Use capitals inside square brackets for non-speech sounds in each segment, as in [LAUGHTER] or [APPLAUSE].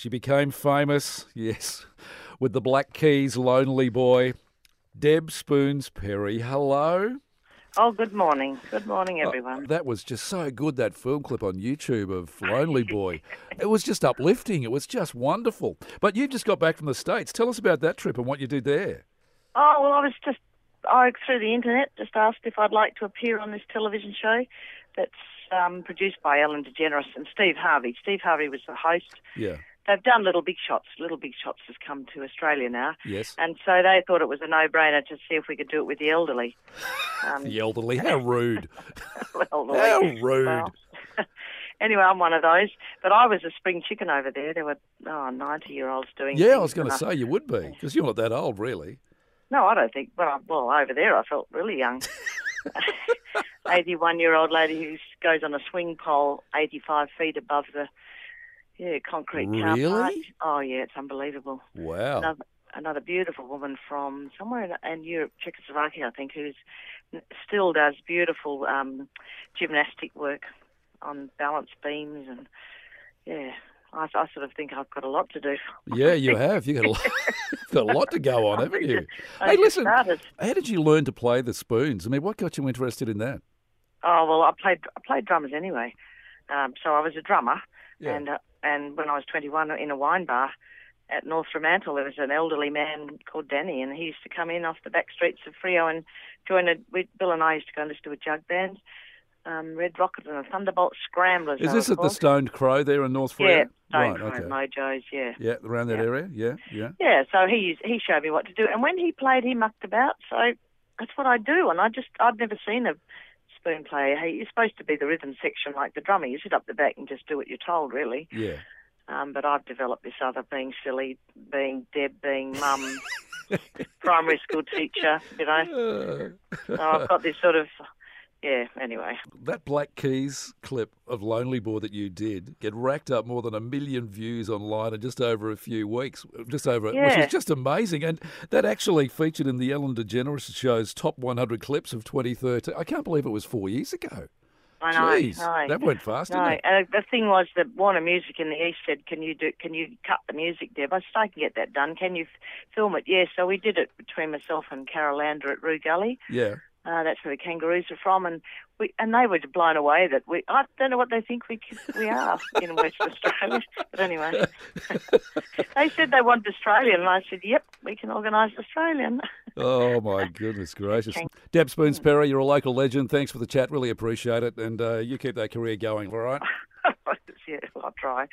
She became famous, yes, with the Black Keys Lonely Boy. Deb Spoons Perry, hello. Oh, good morning. Good morning, everyone. Oh, that was just so good, that film clip on YouTube of [LAUGHS] Lonely Boy. it was just uplifting. It was just wonderful. But you just got back from the States. Tell us about that trip and what you did there. Oh, well, I was just, I through the internet just asked if I'd like to appear on this television show that's um, produced by Ellen DeGeneres and Steve Harvey. Steve Harvey was the host. Yeah. They've done Little Big Shots. Little Big Shots has come to Australia now. Yes. And so they thought it was a no-brainer to see if we could do it with the elderly. [LAUGHS] Um, the elderly? How rude. [LAUGHS] well, How rude. Well, [LAUGHS] anyway, I'm one of those. But I was a spring chicken over there. There were oh, 90 year olds doing Yeah, I was going to say you would be because you're not that old, really. No, I don't think. Well, well, over there I felt really young. 81 year old lady who goes on a swing pole 85 feet above the yeah concrete really? car park. Oh, yeah, it's unbelievable. Wow. Another, another beautiful woman from somewhere in, in Europe, Czechoslovakia, I think, who's still does beautiful um, gymnastic work on balance beams and yeah. I, I, sort of think I've got a lot to do. Yeah, you [LAUGHS] have. You've got a lot, [LAUGHS] got a lot to go on, haven't you? hey, listen, started. how did you learn to play the spoons? I mean, what got you interested in that? Oh well, I played I played drummers anyway, um, so I was a drummer, yeah. and uh, and when I was 21 in a wine bar at North Fremantle, there was an elderly man called Danny, and he used to come in off the back streets of Freo and join a. We, Bill and I used to go and listen to a jug band um, Red Rocket and the Thunderbolt Scramblers. Is this at the Stoned Crow there in North Freo? Yeah, Stoned right, Crow, okay. Mojo's, yeah. Yeah, around that yeah. area, yeah, yeah. Yeah, so he he showed me what to do, and when he played, he mucked about. So that's what I do, and I just I'd never seen a spoon player. Hey, you're supposed to be the rhythm section like the drummer. You sit up the back and just do what you're told, really. Yeah. Um, but I've developed this other being silly, being Deb, being mum, [LAUGHS] primary school teacher, you know. so I've got this sort of yeah, anyway. That Black Keys clip of Lonely Boy that you did get racked up more than a million views online in just over a few weeks, just over, yeah. which is just amazing. And that actually featured in the Ellen DeGeneres show's top 100 clips of 2013. I can't believe it was four years ago. I know. Jeez, no. that went fast, no. didn't it? And the thing was that Warner Music in the East said, "Can you do? Can you cut the music, Deb?" I said, "I can get that done. Can you f- film it?" Yeah. So we did it between myself and Carol Lander at Roo Gully. Yeah. Uh, that's where the kangaroos are from, and we and they were blown away that we. I don't know what they think we we are in West [LAUGHS] Australia, but anyway, [LAUGHS] they said they wanted Australian, and I said, "Yep, we can organise Australian." oh my [LAUGHS] goodness gracious, Deb Spoons Perry, you're a local legend. Thanks for the chat, really appreciate it, and uh, you keep that career going, all right? Yeah, [LAUGHS] I'll try.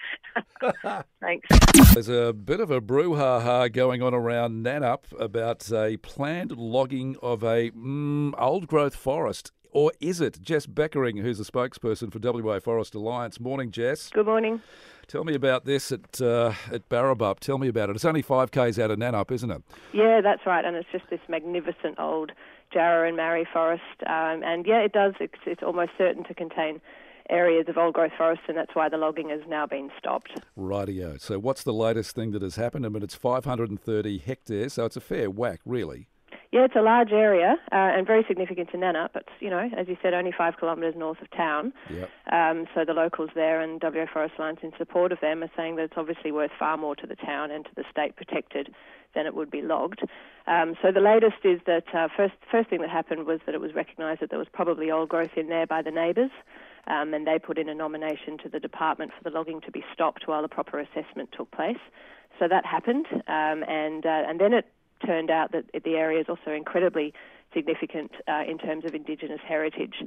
[LAUGHS] Thanks. There's a bit of a brouhaha going on around Nannup about a planned logging of a mm, old growth forest. Or is it? Jess Beckerling, who's a spokesperson for WA Forest Alliance. Morning, Jess. Good morning. Tell me about this at uh, at Barrabup. Tell me about it. It's only five k's out of Nannup, isn't it? Yeah, that's right. And it's just this magnificent old Jarrah and Marri forest. Um, and yeah, it does. It's, it's almost certain to contain areas of old growth forest, and that's why the logging has now been stopped. Rightio. So, what's the latest thing that has happened? I mean, it's 530 hectares, so it's a fair whack, really. Yeah, it's a large area uh, and very significant to Nannup, It's, you know, as you said, only five kilometres north of town. Yep. Um, so the locals there and WA Forest Alliance in support of them are saying that it's obviously worth far more to the town and to the state protected than it would be logged. Um, so the latest is that uh, first first thing that happened was that it was recognised that there was probably old growth in there by the neighbours. Um, and they put in a nomination to the department for the logging to be stopped while a proper assessment took place. So that happened, um, and uh, and then it turned out that the area is also incredibly significant uh, in terms of Indigenous heritage.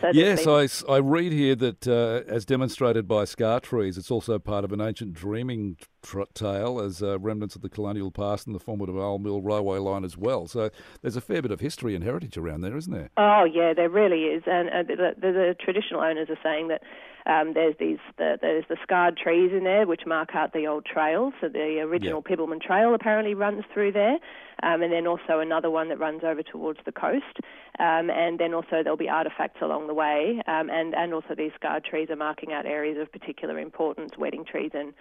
So yes, been... I, I read here that uh, as demonstrated by scar trees, it's also part of an ancient dreaming tr- tale as uh, remnants of the colonial past and the formidable Old Mill Railway line as well. So there's a fair bit of history and heritage around there, isn't there? Oh, yeah, there really is. And uh, the, the, the traditional owners are saying that um, there's these the, there's the scarred trees in there which mark out the old trails. So the original yeah. Bibbulmun Trail apparently runs through there, um, and then also another one that runs over towards the coast. Um, and then also there'll be artefacts along the way, um, and and also these scarred trees are marking out areas of particular importance, wedding trees and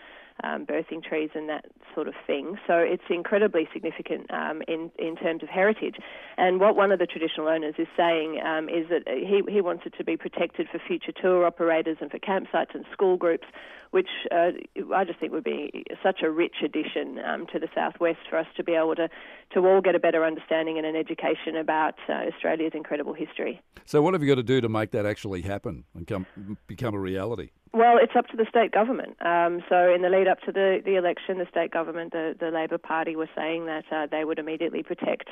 um, birthing trees and that sort of thing. So it's incredibly significant um, in in terms of heritage. And what one of the traditional owners is saying um, is that he he wants it to be protected for future tour operators and for campsites and school groups which uh, I just think would be such a rich addition um, to the southwest for us to be able to, to all get a better understanding and an education about uh, Australia's incredible history. So, what have you got to do to make that actually happen and come, become a reality? Well, it's up to the state government. Um, so, in the lead up to the, the election, the state government, the, the Labor Party, were saying that uh, they would immediately protect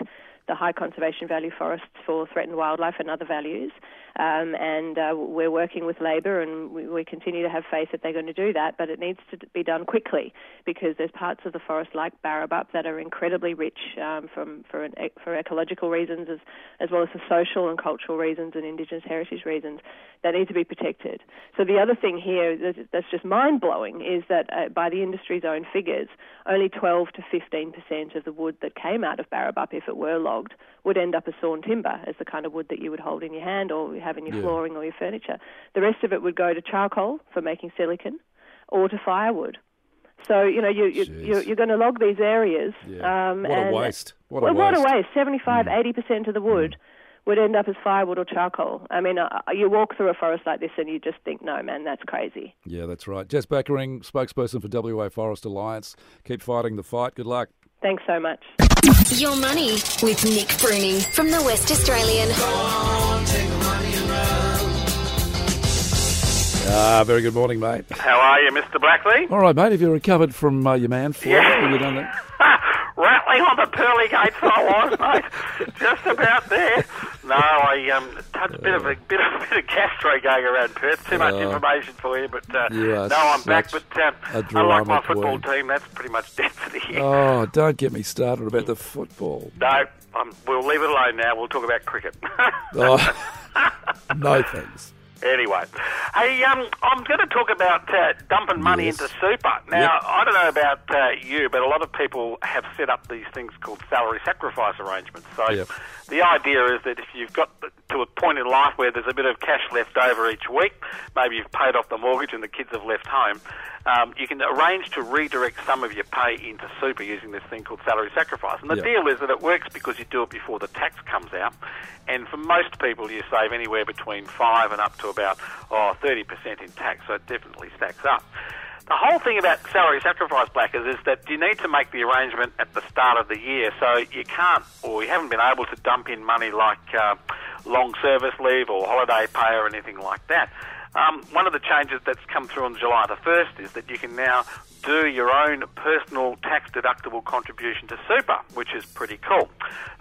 the high conservation value forests for threatened wildlife and other values. Um, and uh, we're working with Labor, and we, we, continue to have faith that they're going to do that. But it needs to be done quickly because there's parts of the forest like Barrabup that are incredibly rich um, from for, an, for ecological reasons as as well as for social and cultural reasons and Indigenous heritage reasons that need to be protected. So the other thing here that's just mind blowing is that uh, by the industry's own figures, only 12 to 15 percent of the wood that came out of Barrabup, if it were logged, would end up as sawn timber, as the kind of wood that you would hold in your hand or have in your yeah. flooring or your furniture. The rest of it would go to charcoal for making silicon or to firewood. So you know you, you you're, you're, going to log these areas. Yeah. Um, what a waste! What a well, waste! What a waste! 75, mm. 80 percent of the wood. Would end up as firewood or charcoal. I mean, uh, you walk through a forest like this and you just think, no, man, that's crazy. Yeah, that's right. Jess Beckerling, spokesperson for WA Forest Alliance. Keep fighting the fight. Good luck. Thanks so much. Your money with Nick Bruining from the West Australian. Ah, very good morning, mate. How are you, Mr. Blackley? All right, mate. Have you recovered from uh, your man flu? Yeah. Have you done that? [LAUGHS] Rattling on the pearly gates, I was, mate. Just about there. No, I um, had a bit of a bit of, [LAUGHS] bit of gastro going around Perth. Too much uh, information for you, but uh, you no, I'm back. But um, unlike my football queen. team, that's pretty much [LAUGHS] dead for the year. Oh, don't get me started about the football. No, um, we'll leave it alone now. We'll talk about cricket. [LAUGHS] oh, no thanks. Anyway, hey, um, I'm going to talk about uh, dumping money yes. into super. Now, yep. I don't know about uh, you, but a lot of people have set up these things called salary sacrifice arrangements. So yep. the idea is that if you've got to a point in life where there's a bit of cash left over each week, maybe you've paid off the mortgage and the kids have left home, um, you can arrange to redirect some of your pay into super using this thing called salary sacrifice. And the yep. deal is that it works because you do it before the tax comes out. And for most people, you save anywhere between 5 and up to about oh, 30% in tax, so it definitely stacks up. The whole thing about salary sacrifice blackers is that you need to make the arrangement at the start of the year, so you can't or you haven't been able to dump in money like uh, long service leave or holiday pay or anything like that. Um, one of the changes that's come through on July the 1st is that you can now do your own personal tax deductible contribution to super, which is pretty cool.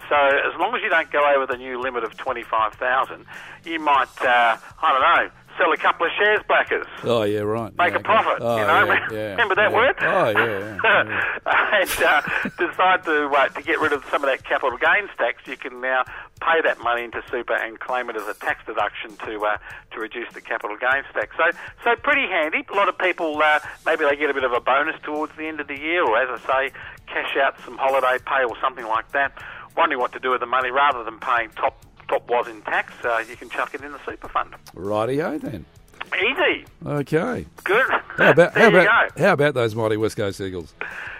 So as long as you don't go over the new limit of 25,000, you might, uh, I don't know, sell a couple of shares blackers. Oh yeah, right. Make yeah, a profit. Oh, you know, yeah, yeah, [LAUGHS] remember that word? Oh yeah. [LAUGHS] yeah, and uh, decide to uh, to get rid of some of that capital gains tax. You can now pay that money into super and claim it as a tax deduction to uh, to reduce the capital gains tax. So so pretty handy. A lot of people uh, maybe they get a bit of a bonus towards the end of the year, or as I say, cash out some holiday pay or something like that. Wondering what to do with the money rather than paying top top was in tax, uh, you can chuck it in the super fund. Rightio then. Easy. Okay. Good. How about [LAUGHS] there how you about go. how about those mighty West Coast Eagles?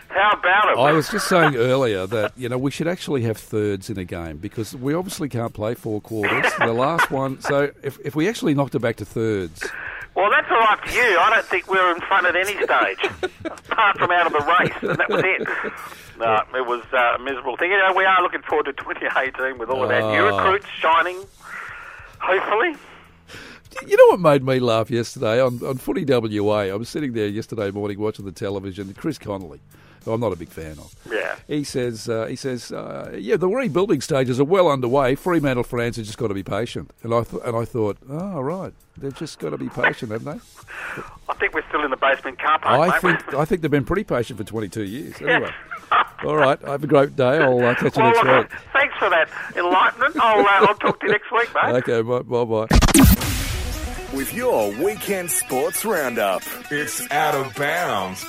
How about it? I was just saying earlier that you know we should actually have thirds in a game because we obviously can't play four quarters. the last one, so if if we actually knocked it back to thirds. Well, that's all right for you. I don't think we were in front at any stage, [LAUGHS] apart from out of the race, and that was it. [LAUGHS] No, it was uh, a miserable thing. You know, we are looking forward to 2018 with all of our new Oh. recruits shining, hopefully. You know what made me laugh yesterday on, on Footy WA? I was sitting there yesterday morning watching the television. Chris Connolly, who I'm not a big fan of. Yeah. He says, uh, he says, uh, yeah, the rebuilding stages are well underway. Fremantle fans have just got to be patient. And I th- and I thought, oh right, they've just got to be patient, haven't they? I think we're still in the basement car park, I think I think they've been pretty patient for 22 years. Anyway, all right, have a great day. I'll uh, catch you well, next look, week. thanks for that enlightenment. I'll, uh, I'll talk to you next week, mate. Okay, bye bye. With your weekend sports roundup. It's out of bounds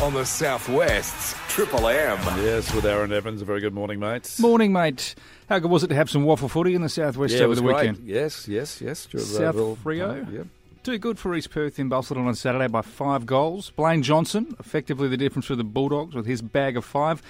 on the Southwest's Triple M. Yes, with Aaron Evans. A very good morning, mates. Morning, mate. How good was it to have some WAFL footy in the southwest Yeah, over was the great. weekend? Yes, yes, yes. Sure, South uh, Bill- Yep. Too good for East Perth in Busselton on Saturday by five goals. Blaine Johnson, effectively the difference for the Bulldogs with his bag of five.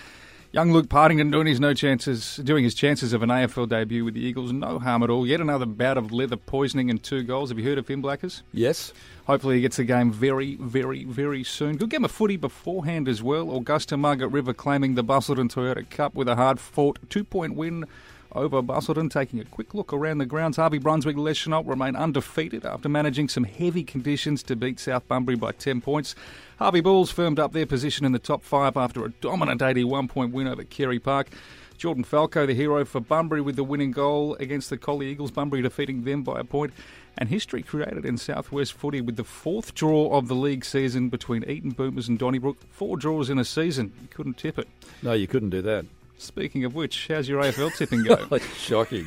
Young Luke Partington doing his no chances, doing his chances of an AFL debut with the Eagles. No harm at all. Yet another bout of leather poisoning and two goals. Have you heard of him, Blackers? Yes. Hopefully he gets the game very, very, very soon. Good game of footy beforehand as well. Augusta Margaret River claiming the Busselton Toyota Cup with a hard-fought two-point win over Busselton. Taking a quick look around the grounds, Harvey Brunswick Leschenault remain undefeated after managing some heavy conditions to beat South Bunbury by 10 points. Harvey Bulls firmed up their position in the top five after a dominant 81 point win over Carey Park. Jordan Falco, the hero for Bunbury, with the winning goal against the Collie Eagles. Bunbury defeating them by a point. And history created in Southwest footy with the fourth draw of the league season between Eaton Boomers and Donnybrook. Four draws in a season. You couldn't tip it. No, you couldn't do that. Speaking of which, how's your AFL tipping [LAUGHS] going? shocking.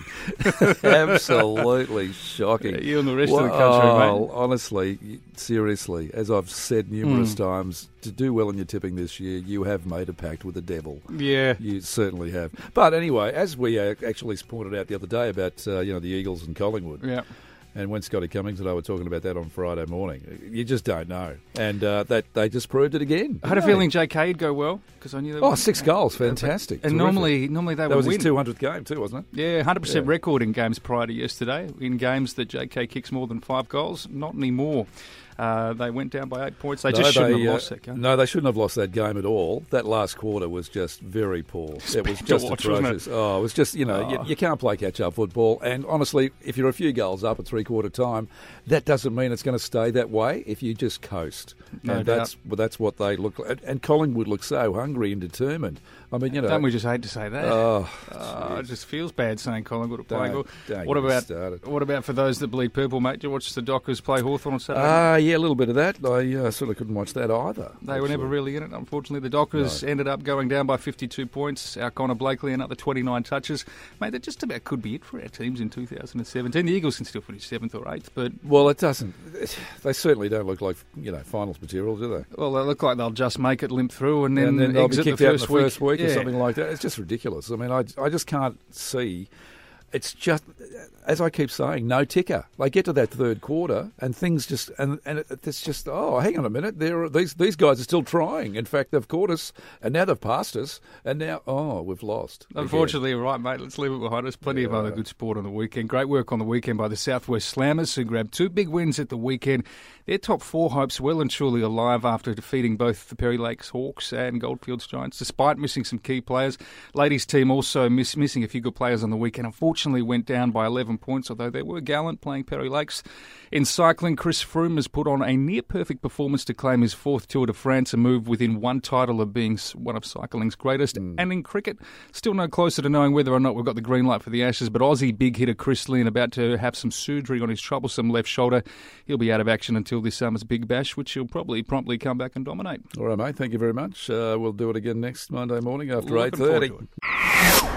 Absolutely shocking. You and the rest of the country, well, mate. Honestly, seriously, as I've said numerous Hmm. times, to do well in your tipping this year, you have made a pact with the devil. Yeah. You certainly have. But anyway, as we uh, actually pointed out the other day about uh, you know the Eagles and Collingwood, Yeah. And when Scotty Cummings and I were talking about that on Friday morning, you just don't know, and uh, that they just proved it again. I had a feeling JK would go well because I knew they Oh, six goals, fantastic. And Terrific. normally, normally they that would was win. his two hundredth game too, wasn't it? Yeah, 100% record in games prior to yesterday. In games that JK kicks more than five goals, not anymore. Uh, they went down by eight points. They No, just shouldn't they, have uh, lost that game. No, they shouldn't have lost that game at all. That last quarter was just very poor. It was just watch, wasn't it? atrocious. Oh, it was just you know Oh. you, you can't play catch up football. And honestly, if you're a few goals up at three quarter time, that doesn't mean it's going to stay that way. If you just coast, No and doubt. that's well, that's what they look like. And- Collingwood looks so hungry and determined. I mean, you know, Don't we just hate to say that? Oh, Oh, it just feels bad saying Collingwood are playing Don't- don't What about what about for those that bleed purple, mate? Do you watch the Dockers play Hawthorn on Saturday? Ah, yeah, a little bit of that. I uh, sort of couldn't watch that either. They were never really in it, unfortunately. The Dockers ended up going down by 52 points. Our Connor Blakely, another 29 touches. Mate, that just about could be it for our teams in 2017. The Eagles can still finish 7th or 8th, but, Well, it doesn't. [SIGHS] They certainly don't look like you know finals material, do they? well, they look like they'll just make it limp through and then, and then they'll be kicked the out in the week. first week or something like that. It's just ridiculous. I mean, I, I just can't see. It's just, as I keep saying, no ticker. They get to that third quarter, and things just, and and it- it's just, oh, hang on a minute, there, these these guys are still trying. In fact, they've caught us, and now they've passed us, and now, oh, we've lost. Unfortunately, you're right, mate. Let's leave it behind us. Plenty of Yeah. other good sport on the weekend. Great work on the weekend by the Southwest Slammers, who grabbed two big wins at the weekend. Their top four hopes well and truly alive after defeating both the Perry Lakes Hawks and Goldfields Giants, despite missing some key players. Ladies' team also miss, missing a few good players on the weekend. Unfortunately, went down by 11 points, although they were gallant playing Perry Lakes. In cycling, Chris Froome has put on a near perfect performance to claim his fourth Tour de France, a move within one title of being one of cycling's greatest. And in cricket, still no closer to knowing whether or not we've got the green light for the Ashes, but Aussie big hitter Chris Lynn about to have some surgery on his troublesome left shoulder. He'll be out of action until this summer's Big Bash, which he'll probably promptly come back and dominate. All right, mate. Thank you very much. Uh, we'll do it again next Monday morning after eight Looking forward thirty. to it.